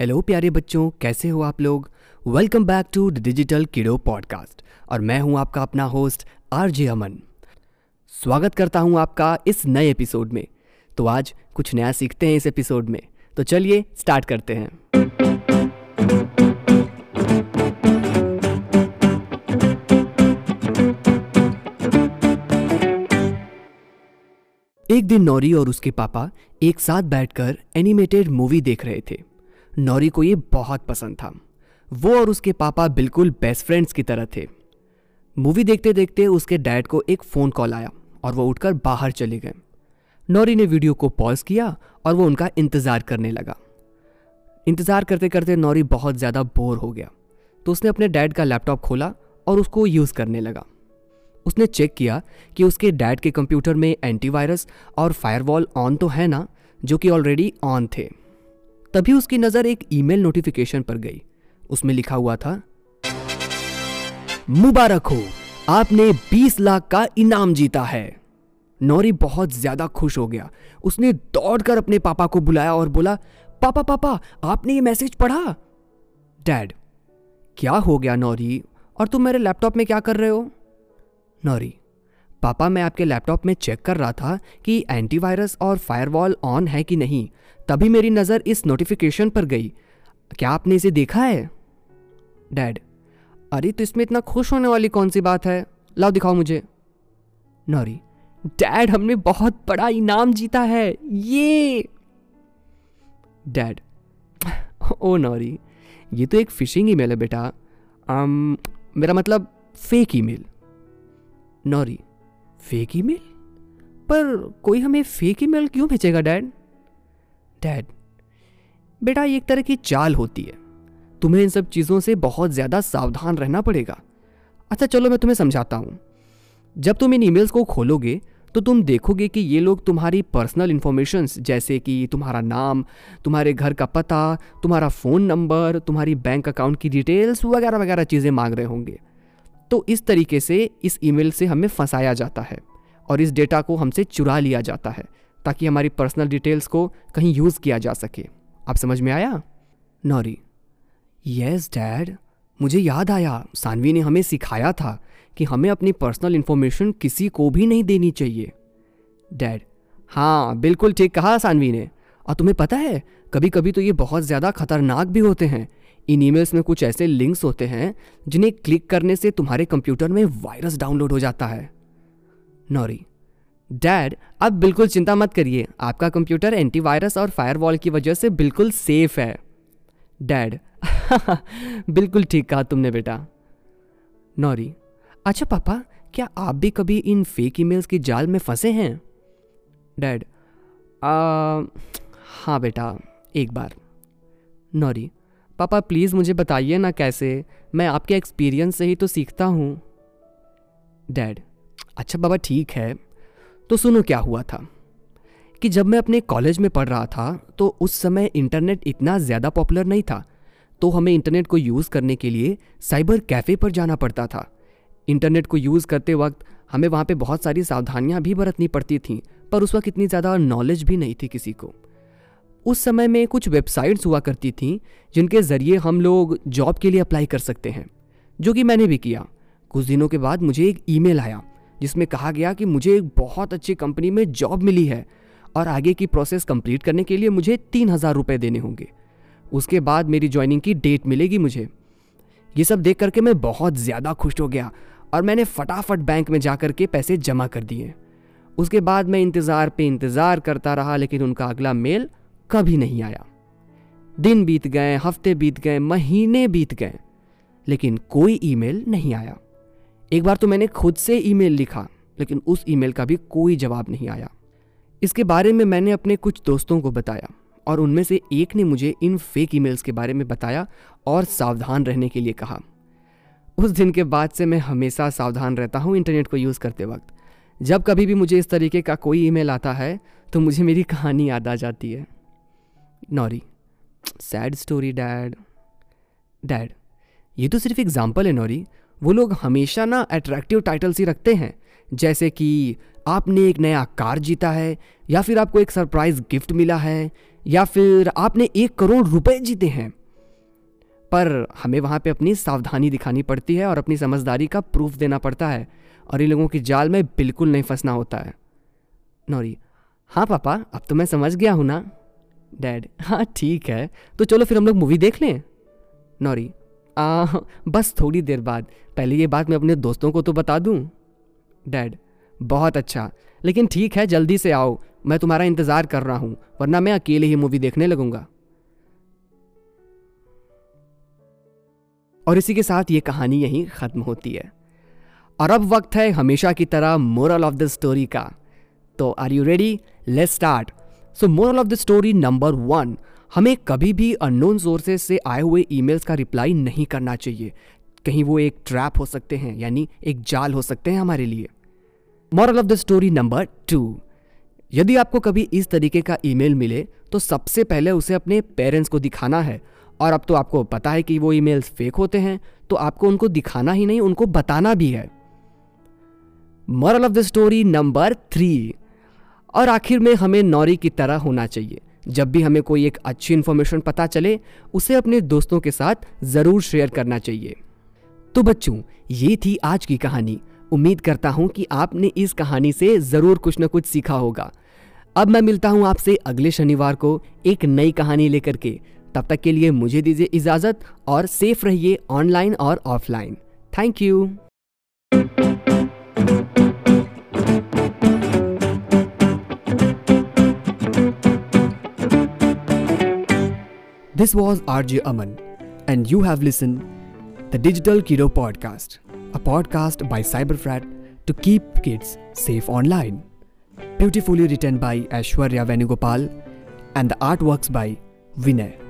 Hello प्यारे बच्चों, कैसे हो आप लोग? Welcome back to the Digital Kiddo podcast और मैं हूँ आपका अपना होस्ट आरजे अमन स्वागत करता हूँ आपका इस नए एपिसोड में। तो आज कुछ नया सीखते हैं इस एपिसोड में। तो चलिए स्टार्ट करते हैं। एक दिन नौरी और उसके पापा एक साथ बैठकर एनिमेटेड मूवी देख रहे थे। नौरी को ये बहुत पसंद था। वो और उसके पापा बिल्कुल बेस्ट फ्रेंड्स की तरह थे। मूवी देखते देखते उसके डैड को एक फ़ोन कॉल आया और वो उठकर बाहर चले गए। नौरी ने वीडियो को पॉज किया और वो उनका इंतज़ार करने लगा। इंतज़ार करते करते नौरी बहुत ज़्यादा बोर हो गया। तो उसने अपने डैड का लैपटॉप खोला और उसको यूज़ करने लगा। उसने चेक किया कि उसके डैड के कंप्यूटर में एंटीवायरस और फायरवॉल ऑन तो है ना, जो कि ऑलरेडी ऑन थे। तभी उसकी नज़र एक ईमेल नोटिफिकेशन पर गई। उसमें लिखा हुआ था, मुबारक हो, आपने 20 लाख का इनाम जीता है। नौरी बहुत ज़्यादा खुश हो गया। उसने दौड़कर अपने पापा को बुलाया और बोला, पापा पापा, आपने ये मैसेज पढ़ा? डैड, क्या हो गया नौरी? और तुम मेरे लैपटॉप में क्या कर रहे हो? नौरी पापा मैं आपके लैपटॉप में चेक कर रहा था कि एंटीवायरस और फायरवॉल ऑन है कि नहीं। तभी मेरी नज़र इस नोटिफिकेशन पर गई। क्या आपने इसे देखा है? डैड अरे तो इसमें इतना खुश होने वाली कौन सी बात है? लाओ दिखाओ मुझे। नौरी डैड हमने बहुत बड़ा इनाम जीता है। ये। डैड ओ नौरी ये तो एक फिशिंग ईमेल है बेटा। um, मेरा मतलब fake email. Nori fake email पर कोई हमें फेक ईमेल क्यों भेजेगा, डैड? डैड, बेटा ये एक तरह की चाल होती है। तुम्हें इन सब चीज़ों से बहुत ज़्यादा सावधान रहना पड़ेगा। अच्छा चलो मैं तुम्हें समझाता हूँ। जब तुम इन ईमेल्स को खोलोगे तो तुम देखोगे कि ये लोग तुम्हारी पर्सनल इन्फॉर्मेशंस जैसे कि तुम्हारा नाम, तुम्हारे घर का पता, तुम्हारा फ़ोन नंबर तुम्हारी बैंक अकाउंट की डिटेल्स वगैरह वगैरह चीज़ें मांग रहे होंगे। तो इस तरीके से इस ईमेल से हमें फंसाया जाता है और इस डेटा को हमसे चुरा लिया जाता है ताकि हमारी पर्सनल डिटेल्स को कहीं यूज़ किया जा सके। आप समझ में आया? नौरी, यस, डैड। मुझे याद आया, सानवी ने हमें सिखाया था कि हमें अपनी पर्सनल इन्फॉर्मेशन किसी को भी नहीं देनी चाहिए। डैड हाँ बिल्कुल ठीक कहा सानवी ने। और तुम्हें पता है कभी कभी तो ये बहुत ज़्यादा खतरनाक भी होते हैं इन ईमेल्स में कुछ ऐसे लिंक्स होते हैं, जिन्हें क्लिक करने से तुम्हारे कंप्यूटर में वायरस डाउनलोड हो जाता है। नौरी, डैड, अब बिल्कुल चिंता मत करिए। आपका कंप्यूटर एंटीवायरस और फायरवॉल की वजह से बिल्कुल सेफ़ है। डैड, बिल्कुल ठीक कहा तुमने बेटा। नौरी अच्छा पापा, क्या आप भी कभी इन फेक ईमेल्स की जाल में फंसे हैं? डैड हाँ बेटा, एक बार। नौरी पापा प्लीज़ मुझे बताइए ना कैसे? मैं आपके एक्सपीरियंस से ही तो सीखता हूँ। डैड अच्छा बाबा ठीक है। तो सुनो क्या हुआ था कि जब मैं अपने कॉलेज में पढ़ रहा था तो उस समय इंटरनेट इतना ज़्यादा पॉपुलर नहीं था। तो हमें इंटरनेट को यूज़ करने के लिए साइबर कैफ़े पर जाना पड़ता था। इंटरनेट को यूज़ करते वक्त हमें वहाँ पे बहुत सारी सावधानियाँ भी बरतनी पड़ती थीं, पर उस वक्त इतनी ज़्यादा नॉलेज भी नहीं थी किसी को। उस समय में कुछ वेबसाइट्स हुआ करती थीं, जिनके ज़रिए हम लोग जॉब के लिए अप्लाई कर सकते हैं, जो कि मैंने भी किया। कुछ दिनों के बाद मुझे एक ईमेल आया, जिसमें कहा गया कि मुझे एक बहुत अच्छी कंपनी में जॉब मिली है और आगे की प्रोसेस कंप्लीट करने के लिए मुझे तीन हज़ार रुपये देने होंगे। उसके बाद मेरी ज्वाइनिंग की डेट मिलेगी मुझे। ये सब देख करके मैं बहुत ज़्यादा खुश हो गया और मैंने फटाफट बैंक में जा के पैसे जमा कर दिए। उसके बाद मैं इंतज़ार पे इंतज़ार करता रहा, लेकिन उनका अगला मेल कभी नहीं आया। दिन बीत गए, हफ़्ते बीत गए, महीने बीत गए, लेकिन कोई ईमेल नहीं आया। एक बार तो मैंने खुद से ईमेल लिखा, लेकिन उस ईमेल का भी कोई जवाब नहीं आया। इसके बारे में मैंने अपने कुछ दोस्तों को बताया, और उनमें से एक ने मुझे इन फेक ईमेल्स के बारे में बताया और सावधान रहने के लिए कहा। उस दिन के बाद से मैं हमेशा सावधान रहता हूँ इंटरनेट को यूज़ करते वक्त। जब कभी भी मुझे इस तरीके का कोई ईमेल आता है तो मुझे मेरी कहानी याद आ जाती है। Nori. Sad story dad dad ये तो सिर्फ़ एग्ज़ाम्पल है नौरी। वो लोग हमेशा ना अट्रैक्टिव टाइटल्स ही रखते हैं। जैसे कि, आपने एक नया कार जीता है, या फिर आपको एक सरप्राइज़ गिफ्ट मिला है, या फिर आपने एक करोड़ रुपए जीते हैं। पर हमें वहाँ पे अपनी सावधानी दिखानी पड़ती है और अपनी समझदारी का प्रूफ देना पड़ता है। और इन लोगों की जाल में बिल्कुल नहीं फंसना होता है। नौरी हाँ पापा, अब तो मैं समझ गया हूँ ना। डैड हाँ ठीक है। तो चलो फिर हम लोग मूवी देख लें। नौरी आ, बस थोड़ी देर बाद। पहले ये बात मैं अपने दोस्तों को तो बता दूँ। डैड बहुत अच्छा। लेकिन ठीक है जल्दी से आओ। मैं तुम्हारा इंतज़ार कर रहा हूँ वरना मैं अकेले ही मूवी देखने लगूँगा। और इसी के साथ ये कहानी यहीं ख़त्म होती है। और अब वक्त है हमेशा की तरह मोरल ऑफ़ द स्टोरी का। तो are you ready let start so moral of the story number one हमें कभी भी अननोन सोर्सेज से आए हुए ईमेल्स का रिप्लाई नहीं करना चाहिए। कहीं वो एक ट्रैप हो सकते हैं, यानी एक जाल हो सकते हैं हमारे लिए। Moral of the story number two यदि आपको कभी इस तरीके का ईमेल मिले तो सबसे पहले उसे अपने पेरेंट्स को दिखाना है। और अब तो आपको पता है कि वो ईमेल्स फेक होते हैं तो आपको उनको दिखाना ही नहीं, उनको बताना भी है। Moral of the story number three और आखिर में हमें नौरी की तरह होना चाहिए। जब भी हमें कोई एक अच्छी इन्फॉर्मेशन पता चले, उसे अपने दोस्तों के साथ ज़रूर शेयर करना चाहिए। तो बच्चों, ये थी आज की कहानी। उम्मीद करता हूँ कि आपने इस कहानी से ज़रूर कुछ ना कुछ सीखा होगा। अब मैं मिलता हूँ आपसे अगले शनिवार को एक नई कहानी लेकर के। तब तक के लिए मुझे दीजिए इजाज़त और सेफ़ रहिए ऑनलाइन और offline thank you This was RJ Aman, and you have listened the Digital Kiddo Podcast, a podcast by Cyberfrat to keep kids safe online. Beautifully written by Ashwarya Venugopal and the artworks by Vinay.